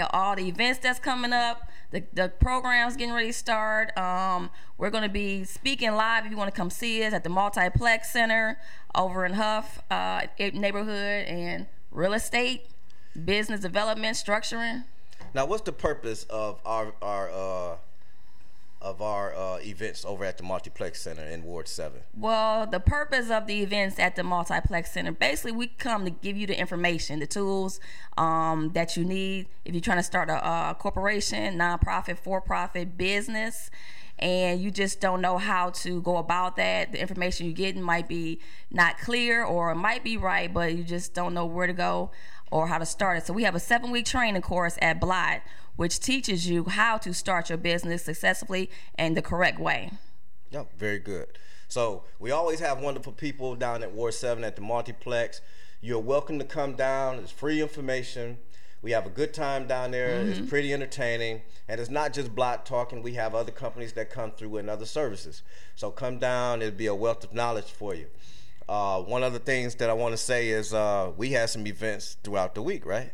all the events that's coming up. The, the program's getting ready to start. Um, we're going to be speaking live if you want to come see us at the Multiplex Center over in Hough uh, neighborhood and real estate, business development, structuring. Now, what's the purpose of our our uh, of our uh, events over at the Multiplex Center in Ward 7? Well, the purpose of the events at the Multiplex Center, basically, we come to give you the information, the tools um, that you need if you're trying to start a, a corporation, nonprofit, for profit business. And you just don't know how to go about that. The information you're getting might be not clear or it might be right, but you just don't know where to go or how to start it. So, we have a seven week training course at Blot which teaches you how to start your business successfully and the correct way. Yep, very good. So we always have wonderful people down at Ward 7 at the multiplex. You're welcome to come down. It's free information. We have a good time down there. Mm-hmm. It's pretty entertaining. And it's not just Blot talking. We have other companies that come through and other services. So come down. It'll be a wealth of knowledge for you. Uh, one of the things that I want to say is uh, we have some events throughout the week, right?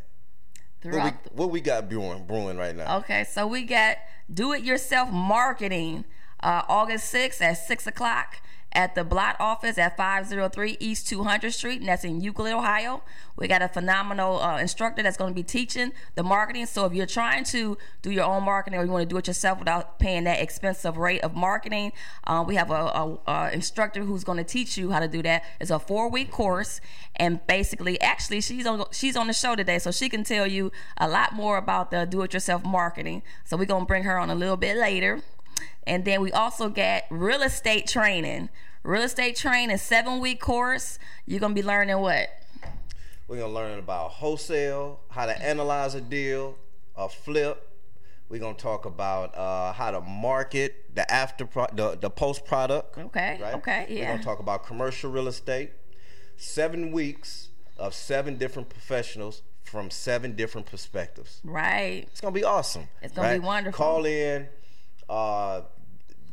What we, what we, got brewing, brewing right now? Okay, so we got do it yourself marketing uh, August 6th at 6 o'clock at the Blot office at 503 East 200 Street, and that's in Euclid, Ohio. We got a phenomenal uh, instructor that's going to be teaching the marketing. So if you're trying to do your own marketing or you want to do it yourself without paying that expensive rate of marketing, uh, we have a, a, a, instructor who's going to teach you how to do that. It's a four week course, and basically, actually, she's on she's on the show today, so she can tell you a lot more about the do it yourself marketing. So we're going to bring her on a little bit later. And then we also get real estate training. Real estate training, seven week course. You're gonna be learning what? We're gonna learn about wholesale, how to analyze a deal, a flip. We're gonna talk about uh, how to market the after pro- the, the post product. Okay. Right? Okay. Yeah. We're gonna talk about commercial real estate. Seven weeks of seven different professionals from seven different perspectives. Right. It's gonna be awesome. It's gonna right? be wonderful. Call in, uh,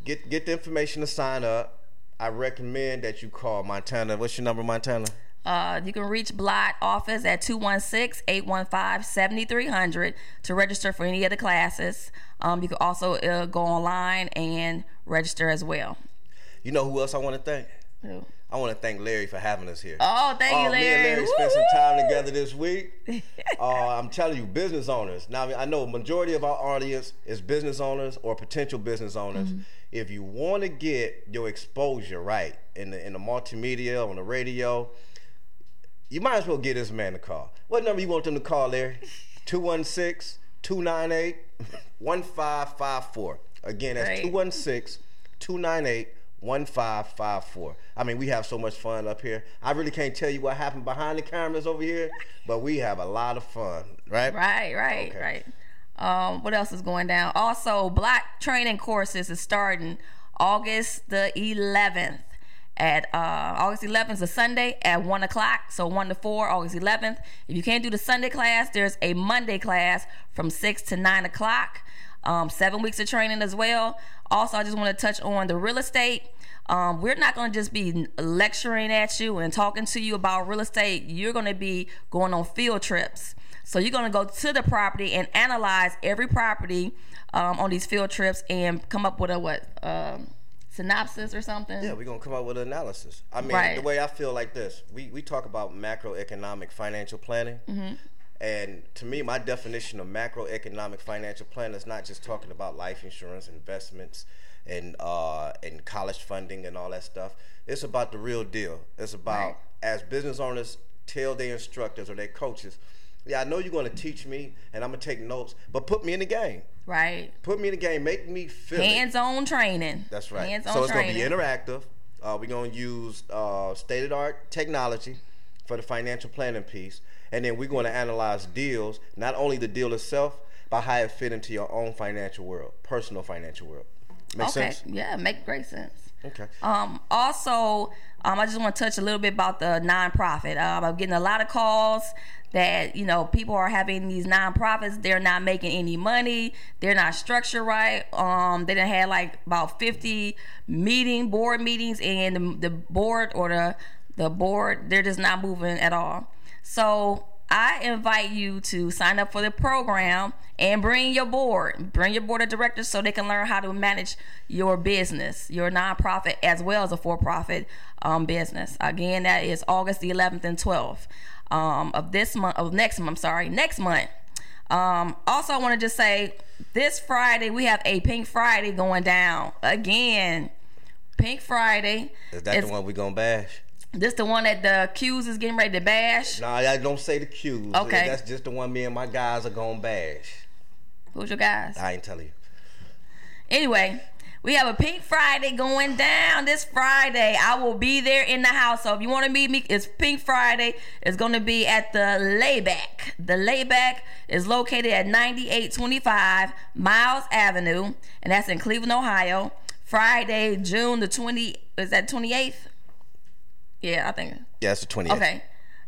get get the information to sign up. I recommend that you call Montana. What's your number, Montana? Uh, you can reach Blot office at 216-815-7300 to register for any of the classes. Um, you can also uh, go online and register as well. You know who else I want to thank? Who? I want to thank Larry for having us here. Oh, thank you, Larry. Me and Larry spent some time together this week. uh, I'm telling you, business owners. Now, I know majority of our audience is business owners or potential business owners. Mm-hmm. If you want to get your exposure right in the in the multimedia on the radio, you might as well get this man a call. What number you want them to call, Larry? 216 298 1554. Again, that's 216 298 1554. I mean, we have so much fun up here. I really can't tell you what happened behind the cameras over here, but we have a lot of fun, right? Right, right, okay. right. Um, what else is going down? Also, Blot training courses is starting August the 11th at uh, August 11th is a Sunday at 1 o'clock, so 1 to 4, August 11th. If you can't do the Sunday class, there's a Monday class from 6 to 9 o'clock. Um, seven weeks of training as well. Also, I just want to touch on the real estate. Um, we're not going to just be lecturing at you and talking to you about real estate. You're going to be going on field trips. So you're going to go to the property and analyze every property um, on these field trips and come up with a what um, synopsis or something. Yeah, we're gonna come up with an analysis. I mean, right. the way I feel like this, we we talk about macroeconomic financial planning. Mm-hmm. And to me, my definition of macroeconomic financial planning is not just talking about life insurance, investments, and uh, and college funding and all that stuff. It's about the real deal. It's about right. as business owners tell their instructors or their coaches, yeah, I know you're going to teach me, and I'm gonna take notes, but put me in the game. Right. Put me in the game. Make me feel hands-on training. That's right. Hands-on so it's gonna be interactive. Uh, we're gonna use uh, state-of-the-art technology for the financial planning piece, and then we're going to analyze deals, not only the deal itself, but how it fit into your own financial world, personal financial world. Make okay. sense? Yeah, make great sense. Okay. Um, also, um, I just want to touch a little bit about the nonprofit. Um, I'm getting a lot of calls that you know people are having these nonprofits. They're not making any money. They're not structured right. Um, they done had like about 50 meeting board meetings, and the, the board or the the board they're just not moving at all. So I invite you to sign up for the program and bring your board. Bring your board of directors so they can learn how to manage your business, your nonprofit, as well as a for profit um, business. Again, that is August the 11th and 12th um, of this month, of next month, I'm sorry, next month. Um, also, I want to just say this Friday, we have a Pink Friday going down again. Pink Friday. Is that the one we gonna bash? This the one that the Q's is getting ready to bash. No, I don't say the Q's. Okay, that's just the one me and my guys are gonna bash. Who's your guys? I ain't telling you. Anyway, we have a Pink Friday going down this Friday. I will be there in the house. So if you want to meet me, it's Pink Friday. It's going to be at the Layback. The Layback is located at 9825 Miles Avenue, and that's in Cleveland, Ohio. Friday, June the 20, is that 28th? Yeah, I think. Yeah, it's the 28th. Okay.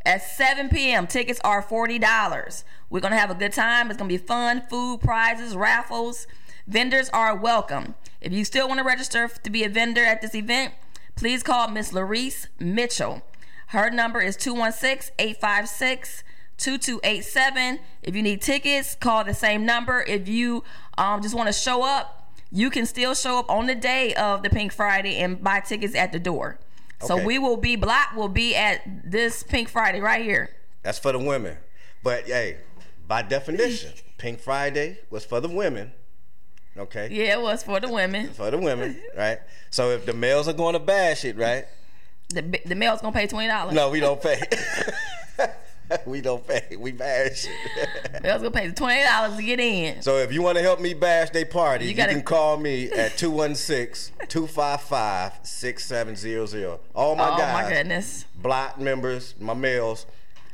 At 7 p.m., tickets are $40. We're going to have a good time. It's going to be fun, food, prizes, raffles. Vendors are welcome. If you still want to register to be a vendor at this event, please call Miss Larice Mitchell. Her number is 216 856 2287. If you need tickets, call the same number. If you um, just want to show up, you can still show up on the day of the Pink Friday and buy tickets at the door. So Okay. we will be Blot will be at this Pink Friday right here. That's for the women. But hey, by definition, Pink Friday was for the women. Okay. Yeah, it was for the women. For the women, right? So if the males are going to bash it, right? The the male's gonna pay twenty dollars. No, we don't pay. we don't pay. We bash it. Male's gonna pay twenty dollars to get in. so if you want to help me bash they party, you, gotta- can call me at 216-255-6700. All my oh guys, my goodness. Blot members, my males,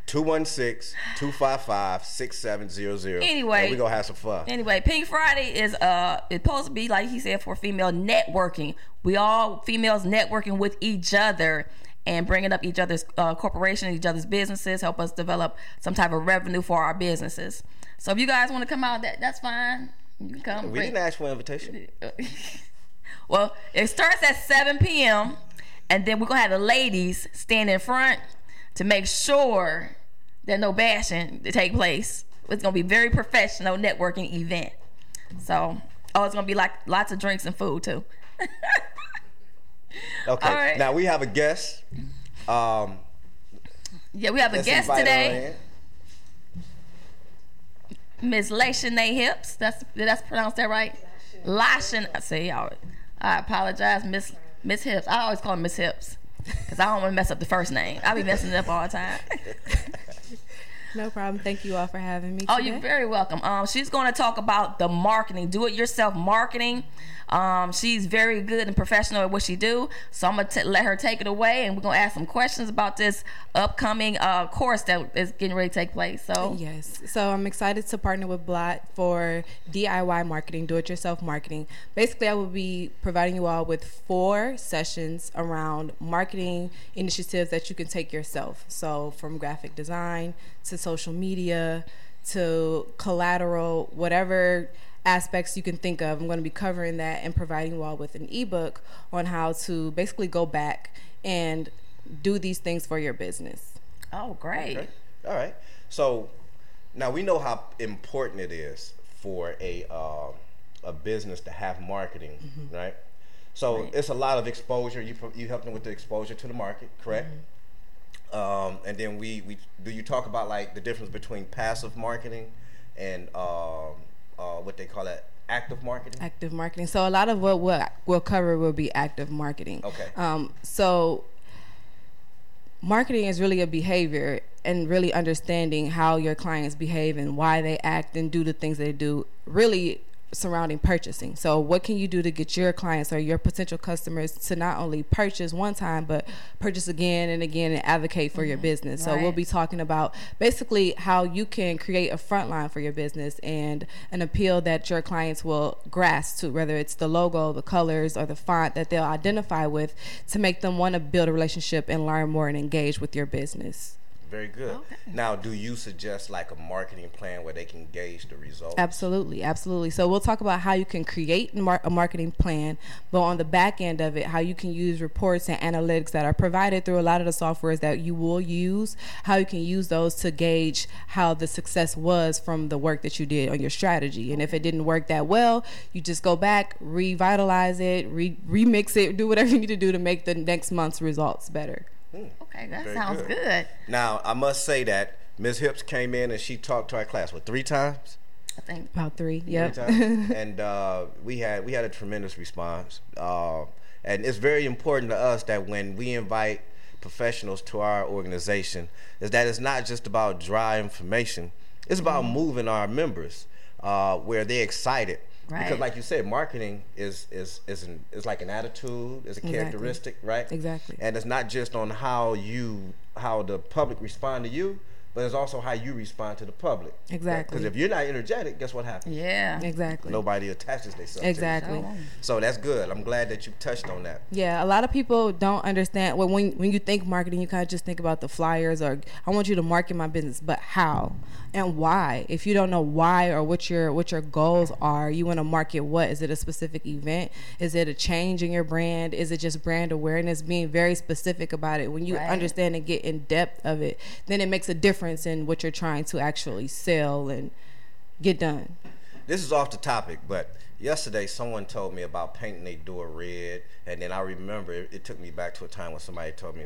216-255-6700. Anyway. And we going to have some fun. Anyway, Pink Friday is uh it's supposed to be like he said for female networking. We all females networking with each other and bringing up each other's uh, corporations, each other's businesses, help us develop some type of revenue for our businesses. So if you guys want to come out, that that's fine. You can come. we didn't ask for an invitation. well, it starts at 7 p.m. and then we're gonna have the ladies stand in front to make sure that no bashing to take place. It's gonna be very professional networking event. So, oh, it's gonna be like lots of drinks and food too. Okay. Right. Now we have a guest. Um, Yeah, we have a guest today. Miss Lashanae Hips. That's did I pronounce that right? Lashan. I say y'all. I apologize, Miss Miss Hips. I always call her Miss Hips because I don't want to mess up the first name. I be messing it up all the time. No problem. Thank you all for having me. Oh, today. you're very welcome. Um, she's going to talk about the marketing, do-it-yourself marketing. Um, she's very good and professional at what she do. So I'm gonna t- let her take it away, and we're gonna ask some questions about this upcoming uh, course that is getting ready to take place. So Yes. So I'm excited to partner with Blot for DIY marketing, do it yourself marketing. Basically, I will be providing you all with four sessions around marketing initiatives that you can take yourself. So, from graphic design to social media to collateral, whatever aspects you can think of. I'm going to be covering that and providing you all with an ebook on how to basically go back and do these things for your business. oh, great. Okay. All right. So now we know how important it is for a uh, a business to have marketing, right? So it's a lot of exposure. You pro- you help them with the exposure to the market, correct? Um, and then we, we do you talk about like the difference between passive marketing and um, uh, what they call it active marketing? active marketing. So a lot of what we'll, we'll cover will be active marketing. Okay. Um, so marketing is really a behavior and really understanding how your clients behave and why they act and do the things they do. Really surrounding purchasing. So what can you do to get your clients or your potential customers to not only purchase one time but purchase again and again and advocate for your mm-hmm. business. So we'll be talking about basically how you can create a front line for your business and an appeal that your clients will grasp to, whether it's the logo, the colors, or the font that they'll identify with to make them want to build a relationship and learn more and engage with your business. Very good. Okay. Now, do you suggest like a marketing plan where they can gauge the results? Absolutely, absolutely. So we'll talk about how you can create mar- a marketing plan, but on the back end of it, how you can use reports and analytics that are provided through a lot of the softwares that you will use, how you can use those to gauge how the success was from the work that you did on your strategy. And if it didn't work that well, you just go back, revitalize it, re- remix it, do whatever you need to do to make the next month's results better. Okay, that Very sounds good. good. Now, I must say that Ms. Hips came in and she talked to our class what three times. I think About three, Three yep. times. and uh, we had we had a tremendous response. Uh, and it's very important to us that when we invite professionals to our organization, is that it's not just about dry information. It's about Mm-hmm. moving our members uh, where they're excited. Because, like you said, marketing is is is an, is like an attitude, is a Exactly. characteristic, right? Exactly. And it's not just on how you how the public respond to you, but it's also how you respond to the public. Exactly. Because if you're not energetic, guess what happens? yeah. Exactly. Nobody attaches themselves. to you. Exactly. So, So that's good. I'm glad that you touched on that. Yeah, a lot of people don't understand. Well, when when you think marketing, you kind of just think about the flyers or I want you to market my business, but how and why? If you don't know why or what your what your goals are, you want to market what? Is it a specific event? Is it a change in your brand? Is it just brand awareness? Being very specific about it. When you Right. understand and get in depth of it, then it makes a difference in what you're trying to actually sell and get done. This is off the topic, but yesterday someone told me about painting a door red, and then I remember it, it took me back to a time when somebody told me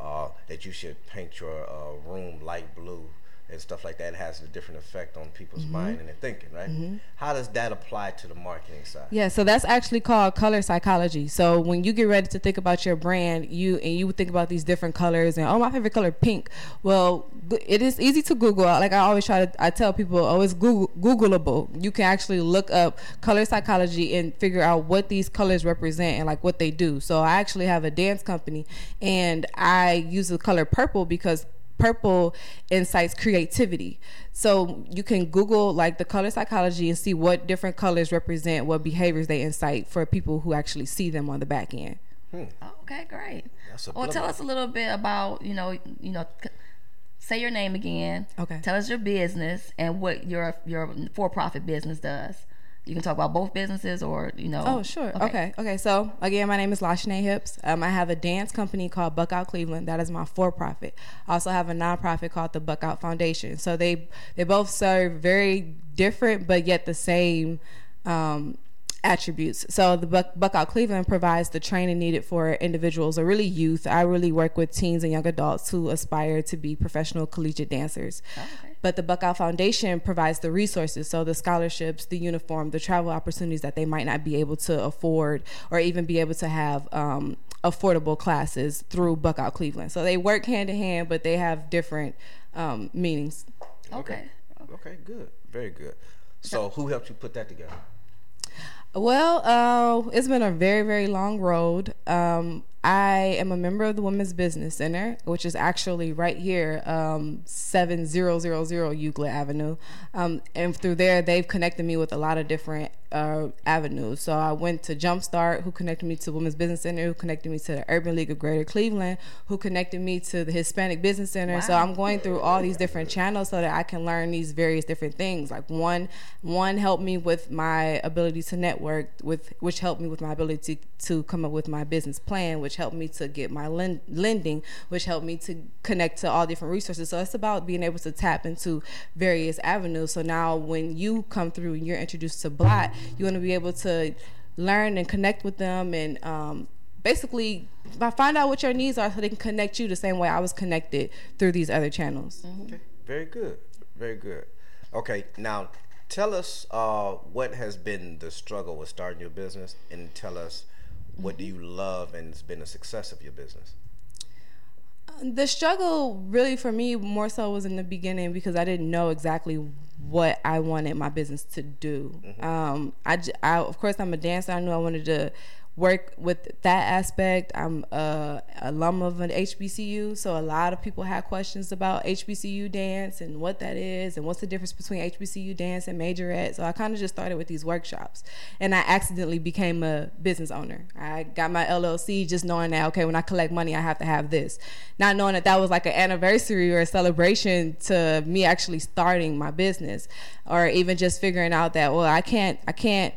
uh, that you should paint your uh, room light blue and stuff like that. Has a different effect on people's Mm-hmm. mind and their thinking, right? How does that apply to the marketing side? Yeah, so that's actually called color psychology. So when you get ready to think about your brand, you and you think about these different colors and oh, my favorite color pink. Well, it is easy to Google. Like I always try to, I tell people, oh, it's Google, Googleable. You can actually look up color psychology and figure out what these colors represent and like what they do. So I actually have a dance company, and I use the color purple because purple incites creativity so you can google like the color psychology and see what different colors represent what behaviors they incite for people who actually see them on the back end Okay, great. That's Well, tell us a little bit about you know you know. c- Say your name again. Okay. Tell us your business and what your your for-profit business does. You can talk about both businesses, or you know. Oh, sure. Okay. Okay. So again, my name is Lashane Hips. Um, I have a dance company called Buckout Cleveland. That is my for-profit. I also have a nonprofit called the Buckout Foundation. So they they both serve very different but yet the same um, attributes. So the Buck, Buckout Cleveland provides the training needed for individuals or really youth. I really work with teens and young adults who aspire to be professional collegiate dancers. Okay. But the Buckout Foundation provides the resources, so the scholarships, the uniform, the travel opportunities that they might not be able to afford or even be able to have um, affordable classes through Buckout Cleveland. So they work hand in hand, but they have different um, meanings. Okay. Okay, good. Very good. So who helped you put that together? Well, uh, it's been a very, very long road. Um, I am a member of the Women's Business Center, which is actually right here, um, 7000 Euclid Avenue. Um, and through there, they've connected me with a lot of different uh, avenues. So I went to Jumpstart, who connected me to Women's Business Center, who connected me to the Urban League of Greater Cleveland, who connected me to the Hispanic Business Center. So I'm going through all these different channels so that I can learn these various different things. Like one, one helped me with my ability to network, with which helped me with my ability to come up with my business plan, which helped me to get my lend, lending, which helped me to connect to all different resources. So it's about being able to tap into various avenues. So now when you come through and you're introduced to Blot, you want to be able to learn and connect with them and um, basically find out what your needs are so they can connect you the same way I was connected through these other channels. Okay, very good, very good. Okay, now tell us uh, what has been the struggle with starting your business, and tell us what do you love and it's been a success of your business. The struggle really for me more so was in the beginning because I didn't know exactly what I wanted my business to do. Um, I, I- of course I'm a dancer. I knew I wanted to work with that aspect. I'm a alum of an HBCU, so a lot of people had questions about HBCU dance and what that is and what's the difference between HBCU dance and majorette. So I kind of just started with these workshops, and I accidentally became a business owner. I got my LLC just knowing that okay, when I collect money, I have to have this, not knowing that that was like an anniversary or a celebration to me actually starting my business, or even just figuring out that well, I can't, I can't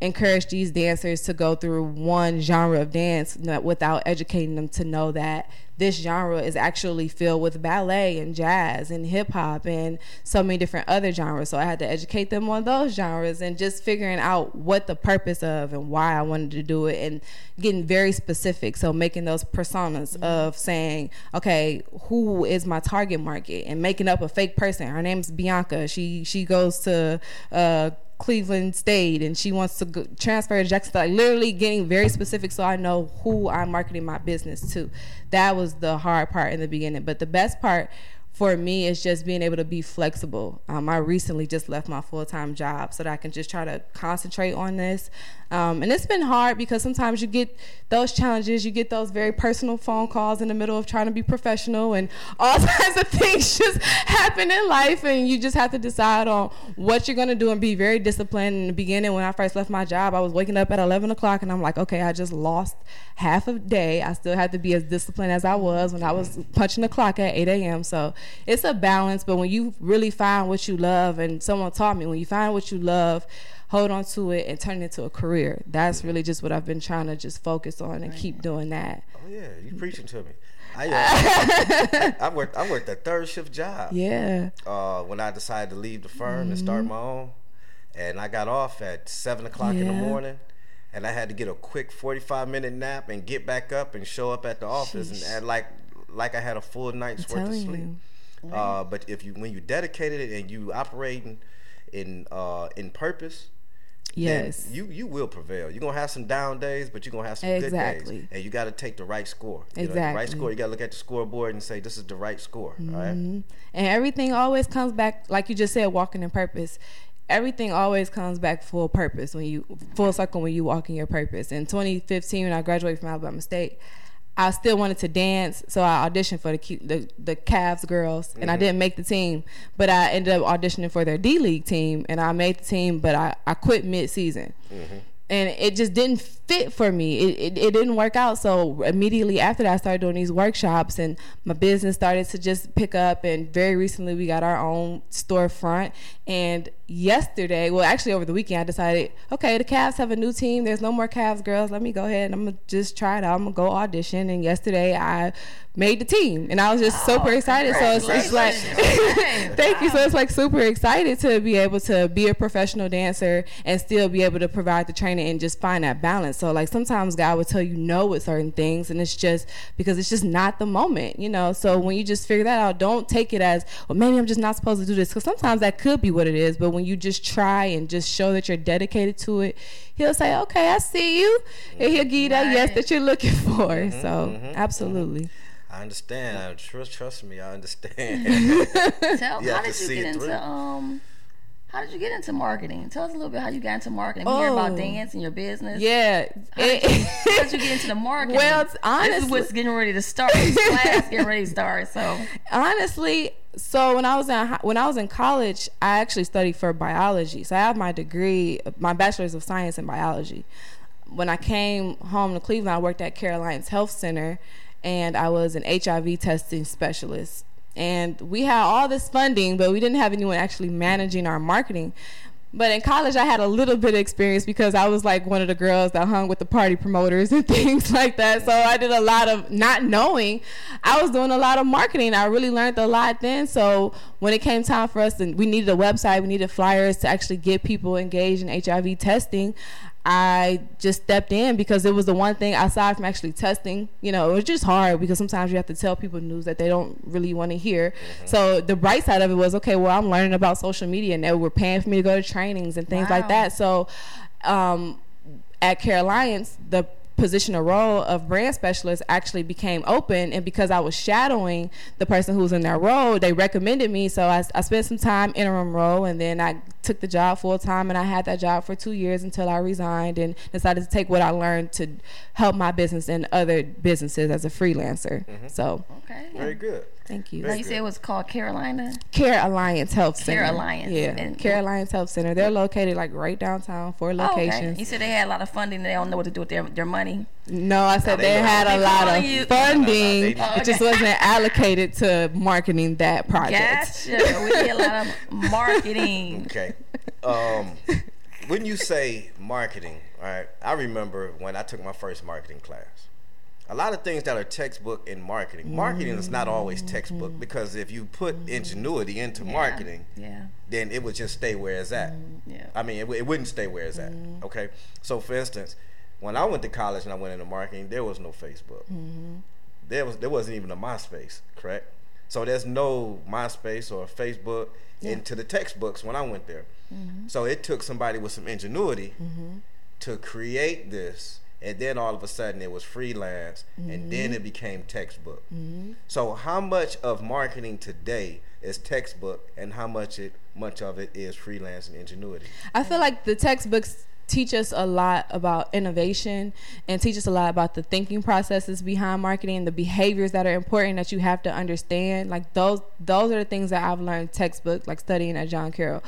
encourage these dancers to go through one genre of dance without educating them to know that this genre is actually filled with ballet and jazz and hip hop and so many different other genres. So I had to educate them on those genres and just figuring out what the purpose of and why I wanted to do it and getting very specific. So making those personas mm-hmm. of saying, okay, who is my target market and making up a fake person. Her name's Bianca. She she goes to uh, Cleveland State and she wants to go, transfer to Jackson. Like literally getting very specific so I know who I'm marketing my business to. That was the hard part in the beginning. But the best part for me it's just being able to be flexible. Um, I recently just left my full time job so that I can just try to concentrate on this. Um, and it's been hard because sometimes you get those challenges, you get those very personal phone calls in the middle of trying to be professional, and all kinds of things just happen in life, and you just have to decide on what you're going to do and be very disciplined. In the beginning, when I first left my job, I was waking up at 11 o'clock, and I'm like, okay, I just lost half a day. I still had to be as disciplined as I was when I was punching the clock at 8 a.m. So it's a balance. But when you really find what you love, and someone taught me, when you find what you love, hold on to it and turn it into a career. That's really just what I've been trying to just focus on and keep doing that. Oh yeah, you preaching to me. I, uh, I worked I worked a third shift job. Yeah. Uh, when I decided to leave the firm mm-hmm. and start mm-hmm. my own, and I got off at seven o'clock yeah. in the morning and I had to get a quick 45 minute nap and get back up and show up at the office and, and, like like I had a full night's I'm worth of sleep. Uh, but if you when you dedicated it and you operating in uh, in purpose, yes, you you will prevail. You're gonna have some down days, but you're gonna have some exactly. good days, and you got to take the right score. You exactly, know, the right score. You got to look at the scoreboard and say this is the right score. Mm-hmm. Right, and everything always comes back, like you just said, walking in purpose everything always comes back full purpose when you full circle when you walk in your purpose. In 2015, when I graduated from Alabama State, I still wanted to dance, so I auditioned for the the, the Cavs girls, and mm-hmm. I didn't make the team. But I ended up auditioning for their D League team, and I made the team, but I, I quit mid season. Mm-hmm and it just didn't fit for me. It, it, it, didn't work out. So immediately after that, I started doing these workshops, and my business started to just pick up. And very recently, we got our own storefront. And yesterday, well, actually over the weekend, I decided, okay, the Cavs have a new team. There's no more Cavs girls. Let me go ahead and I'm gonna just try it out. I'm gonna go audition. And yesterday, I made the team, and I was just super excited. So it's, it's like, thank you. So it's like super excited to be able to be a professional dancer and still be able to provide the training and just find that balance. So like sometimes God will tell you no with certain things, and it's just because it's just not the moment, you know. So when you just figure that out, don't take it as well. Maybe I'm just not supposed to do this because sometimes that could be what it is. But when you just try and just show that you're dedicated to it, He'll say, "Okay, I see you," and He'll give you that yes that you're looking for. Mm-hmm, so mm-hmm, absolutely. Mm-hmm. I understand. I trust trust me. I understand. Tell how did you get into um how did you get into marketing? Tell us a little bit how you got into marketing. We oh, hear about oh. dance and your business. Yeah. How did, you, how did you get into the marketing? Well, honestly, this is what's getting ready to start. This class getting ready to start. So honestly, so when I was in when I was in college, I actually studied for biology. So I have my degree, my bachelor's of science in biology. When I came home to Cleveland, I worked at Care Alliance Health Center and I was an HIV testing specialist. And we had all this funding, but we didn't have anyone actually managing our marketing. But in college, I had a little bit of experience because I was like one of the girls that hung with the party promoters and things like that. So I did a lot of not knowing. I was doing a lot of marketing. I really learned a lot then. So when it came time for us, and we needed a website, we needed flyers to actually get people engaged in HIV testing. I just stepped in because it was the one thing aside from actually testing. You know, it was just hard because sometimes you have to tell people news that they don't really want to hear. Mm-hmm. So the bright side of it was okay. Well, I'm learning about social media, and they were paying for me to go to trainings and things wow. like that. So um, at Care Alliance, the position or role of brand specialist actually became open and because i was shadowing the person who was in that role they recommended me so i, I spent some time interim role and then i took the job full time and i had that job for two years until i resigned and decided to take what i learned to help my business and other businesses as a freelancer mm-hmm. so Okay. Very good. Thank you Now you said it was called Carolina. care alliance health center Care Alliance. yeah And- care alliance health center they're located like right downtown four Oh, okay. locations You said they had a lot of funding. They don't know what to do with their, their money. No, I said they they, had a lot of you- funding. No, no, no, they- It just wasn't allocated to marketing that project. Gotcha. we did a lot of marketing. Okay. Um, when you say marketing, all right, I remember when I took my first marketing class. A lot of things that are textbook in marketing. Marketing is not always textbook mm-hmm. because if you put mm-hmm. ingenuity into Yeah. marketing, Yeah. then it would just stay where it's at. Mm-hmm. Yeah. I mean, it, it wouldn't stay where it's at. Okay. So, for instance, when I went to college and I went into marketing, there was no Facebook. There was there wasn't even a MySpace, correct? So there's no MySpace or Facebook into the textbooks when I went there. So it took somebody with some ingenuity to create this, and then all of a sudden it was freelance, and then it mm-hmm. became textbook. Mm-hmm. So how much of marketing today is textbook, and how much it much of it is freelance and ingenuity? I feel like the textbooks teach us a lot about innovation and teach us a lot about the thinking processes behind marketing, the behaviors that are important that you have to understand. Like those those are the things that I've learned textbook, like studying at John Carroll.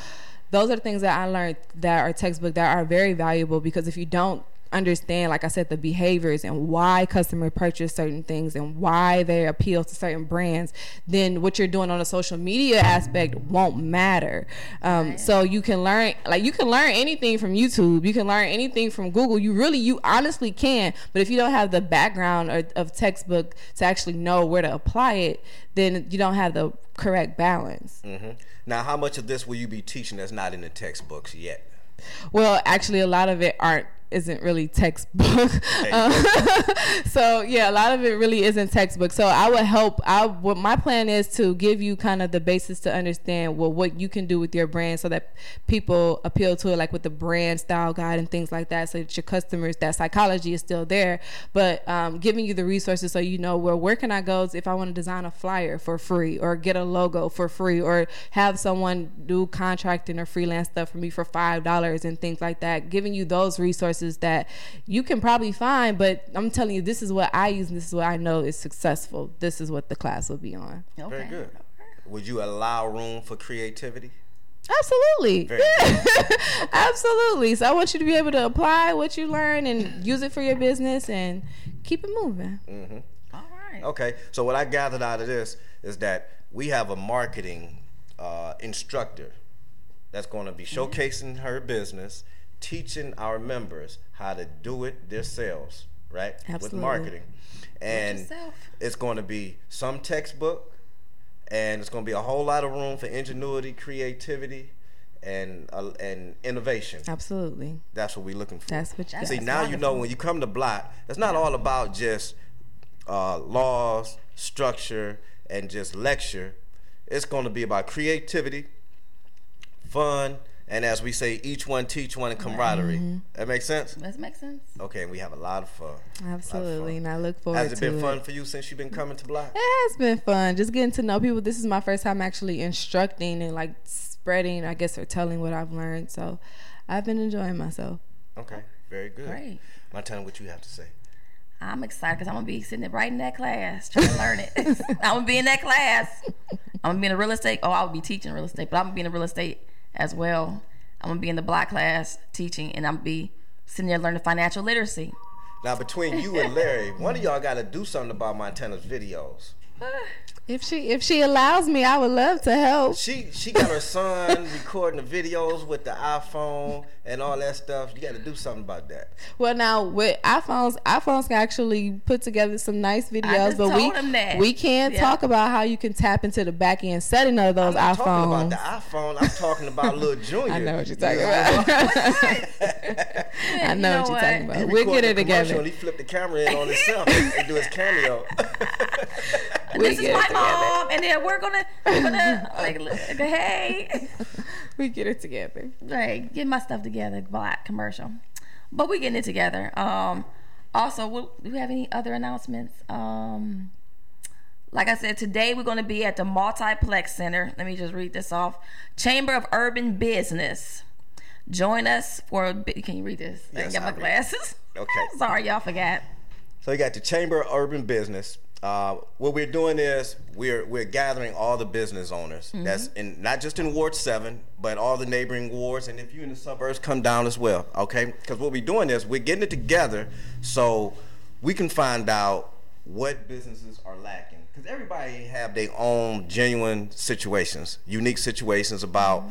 Those are the things that I learned that are textbook that are very valuable because if you don't understand like i said the behaviors and why customers purchase certain things and why they appeal to certain brands then what you're doing on the social media aspect won't matter. Um, so you can learn like you can learn anything from youtube. You can learn anything from google. You really you honestly can. But if you don't have the background or, of textbook to actually know where to apply it then you don't have the correct balance. Hmm Now, how much of this will you be teaching that's not in the textbooks yet? Well, actually, a lot of it aren't isn't really textbook. Um, so yeah, a lot of it really isn't textbook. So I would help. I what my plan is to give you kind of the basis to understand well what you can do with your brand so that people appeal to it, like with the brand style guide and things like that, so that your customers that psychology is still there. But um, giving you the resources so you know well where can I go if I want to design a flyer for free or get a logo for free or have someone do contracting or freelance stuff for me for five dollars and things like that. Giving you those resources that you can probably find, but I'm telling you this is what I use and this is what I know is successful. This is what the class will be on. Okay. Very good. Would you allow room for creativity? Absolutely. Very Yeah. Absolutely. So I want you to be able to apply what you learn and use it for your business and keep it moving. All right. Okay, so what I gathered out of this is that we have a marketing uh, instructor that's going to be showcasing her business, teaching our members how to do it themselves, right? Absolutely. With marketing. And yourself. it's going to be some textbook, and it's going to be a whole lot of room for ingenuity, creativity, and uh, and innovation. Absolutely. That's what we're looking for. That's what you That's See, got. now you know when you come to Blot, it's not all about just uh, laws, structure, and just lecture. It's going to be about creativity, fun, and as we say, each one teach one and camaraderie. Mm-hmm. That makes sense? That make sense? Okay, and we have a lot of fun. Absolutely. And I look forward to it. Has it to been it. fun for you since you've been coming to Blot? It has been fun just getting to know people. This is my first time actually instructing and like spreading, I guess, or telling what I've learned. So I've been enjoying myself. Okay, very good. Great. My time, what you have to say? I'm excited because I'm gonna be sitting right in that class trying to learn it. I'm gonna be in that class. I'm gonna be in the real estate. Oh, I'll be teaching real estate, but I'm gonna be in the real estate as well. I'm gonna be in the Blot class teaching, and I'm gonna be sitting there learning financial literacy. Now, between you and Larry, one of y'all got to do something about Montana's videos. If she if she allows me, I would love to help. She she got her son recording the videos with the iPhone and all that stuff. You got to do something about that. Well, now with iPhones, iPhones can actually put together some nice videos, just but we told that. we can't Yeah. talk about how you can tap into the back end setting of those I'm not talking iPhones. about the iPhone. I'm talking about little Junior. I know what you're talking Yeah. about. I know, You know what you're talking about. We'll get it together. And he flipped the camera in on himself and do his cameo. We this is my mom, and then we're gonna we're gonna like look, hey, We get it together. like get my stuff together, black commercial. But we getting it together. Um, also, will, do we have any other announcements? Um, like I said, today we're going to be at the Multiplex Center. Let me just read this off. Chamber of Urban Business. Join us for. a bi- Can you read this? I Yes, ain't got my read glasses. Okay. Sorry, y'all forgot. So you got the Chamber of Urban Business. Uh, what we're doing is we're we're gathering all the business owners. That's in not just in Ward Seven, but all the neighboring wards. And if you're in the suburbs, come down as well. Okay? Because what we're doing is we're getting it together so we can find out what businesses are lacking. Because everybody have their own genuine situations, unique situations about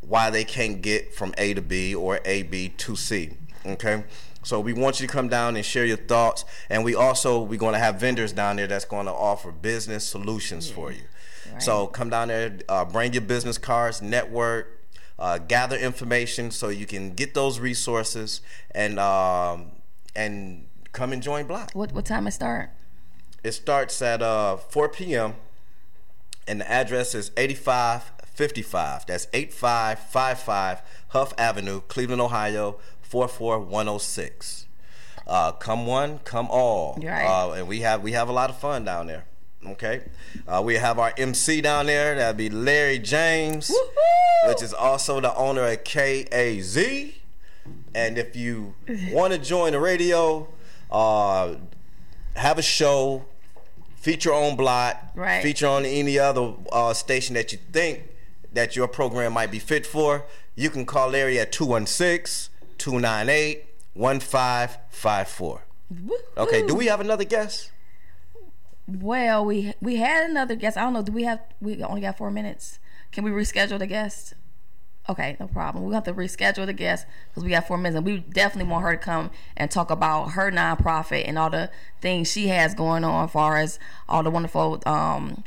why they can't get from A to B or A B to C. Okay, so we want you to come down and share your thoughts, and we also we're going to have vendors down there that's going to offer business solutions for you. So come down there, uh, bring your business cards, network, uh, gather information so you can get those resources and um, and come and join Blot. What what time it start? It starts at uh, 4 p.m. and the address is 8555. That's 8555 Hough Avenue, Cleveland, Ohio 44106. Uh, come one, come all. Right. Uh, and we have we have a lot of fun down there. Okay, uh, we have our MC down there. That'd be Larry James, Woohoo! which is also the owner of KAZ. And if you want to join the radio, uh, have a show, feature on Blot, Right. feature on any other uh, station that you think that your program might be fit for, you can call Larry at 216 298 1554. Okay, do we have another guest? Well, we we had another guest. I don't know. Do we have? We only got four minutes. Can we reschedule the guest? Okay, no problem. We have to reschedule the guest because we got four minutes, and we definitely want her to come and talk about her nonprofit and all the things she has going on, as far as all the wonderful um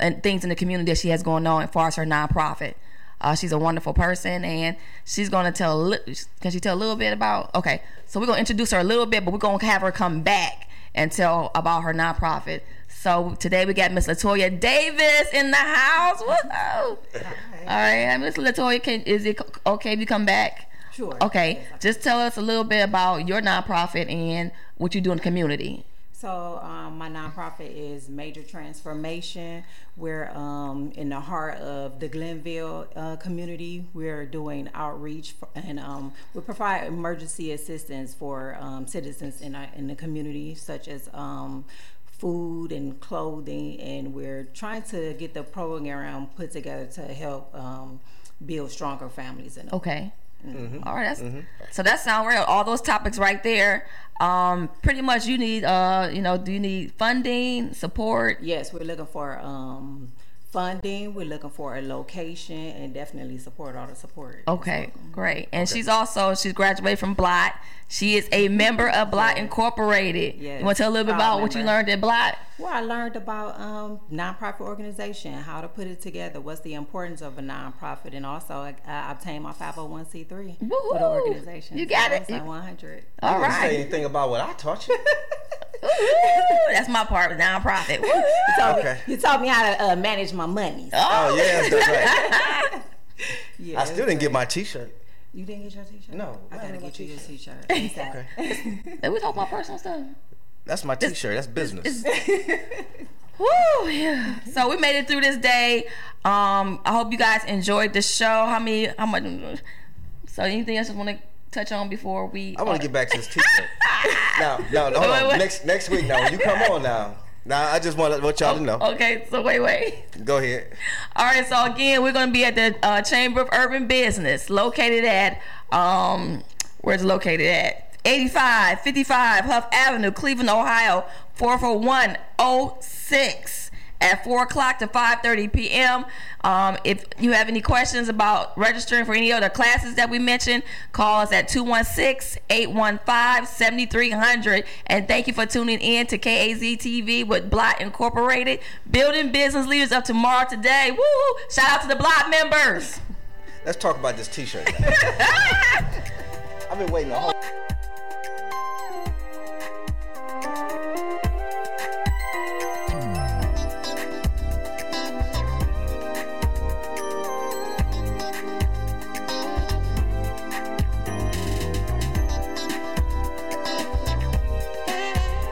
and things in the community that she has going on, as far as her nonprofit. Uh, she's a wonderful person, and she's going to tell. Can she tell a little bit about? Okay, so we're going to introduce her a little bit, but we're going to have her come back and tell about her nonprofit. So today we got Miss Latoya Davis in the house. Woohoo! All right, Miss Latoya, can is it okay if you come back? Sure. Okay, just tell us a little bit about your nonprofit and what you do in the community. So um, my nonprofit is Major Transformation. We're um, in the heart of the Glenville uh, community. We're doing outreach for, and um, we provide emergency assistance for um, citizens in our, in the community, such as um, food and clothing. And we're trying to get the program put together to help um, build stronger families. In Okay. All right. That's, So that sounds real. All those topics right there. Um, pretty much, you need. Uh, you know, do you need funding, support? Yes, we're looking for um, funding. We're looking for a location and definitely support all the support. Okay, great. And she's also she's graduated from Blot. She is a member of Blot Incorporated. Yes, You want to tell a little bit proud about what you learned at Blot? Well, I learned about um, nonprofit organization, how to put it together, what's the importance of a nonprofit, and also I, I obtained my 501c3 for the organization. You got So it. it's like 100. All You didn't say anything about what I taught you. Woo-hoo. That's my part with nonprofit. You taught, Okay. me, you taught me how to uh, manage my money. Oh, yes, that's right. Yeah, I still didn't get my T-shirt. You didn't get your t-shirt? No, I I gotta get get you your t-shirt. okay. Did we talk about personal stuff? That's my T-shirt. That's business. Woo, yeah. So we made it through this day. Um, I hope you guys enjoyed the show. How many? How much? So anything else you want to touch on before we? I want to get back to this T-shirt. now, no, no, hold Wait, on. wait. Next next week now. When you come on now. Now I just want want y'all to know. Okay, so wait, wait. Go ahead. All right, so again, we're going to be at the uh, Chamber of Urban Business, located at um, where's it located at? 8555 Hough Avenue, Cleveland, Ohio, 44106 at 4 o'clock to 5.30 p.m. Um, if you have any questions about registering for any other classes that we mentioned, call us at 216-815-7300. And thank you for tuning in to KAZ-TV with Blot Incorporated, building business leaders of tomorrow today. Woo! Shout out to the Blot members. Let's talk about this t-shirt. I've been waiting a whole...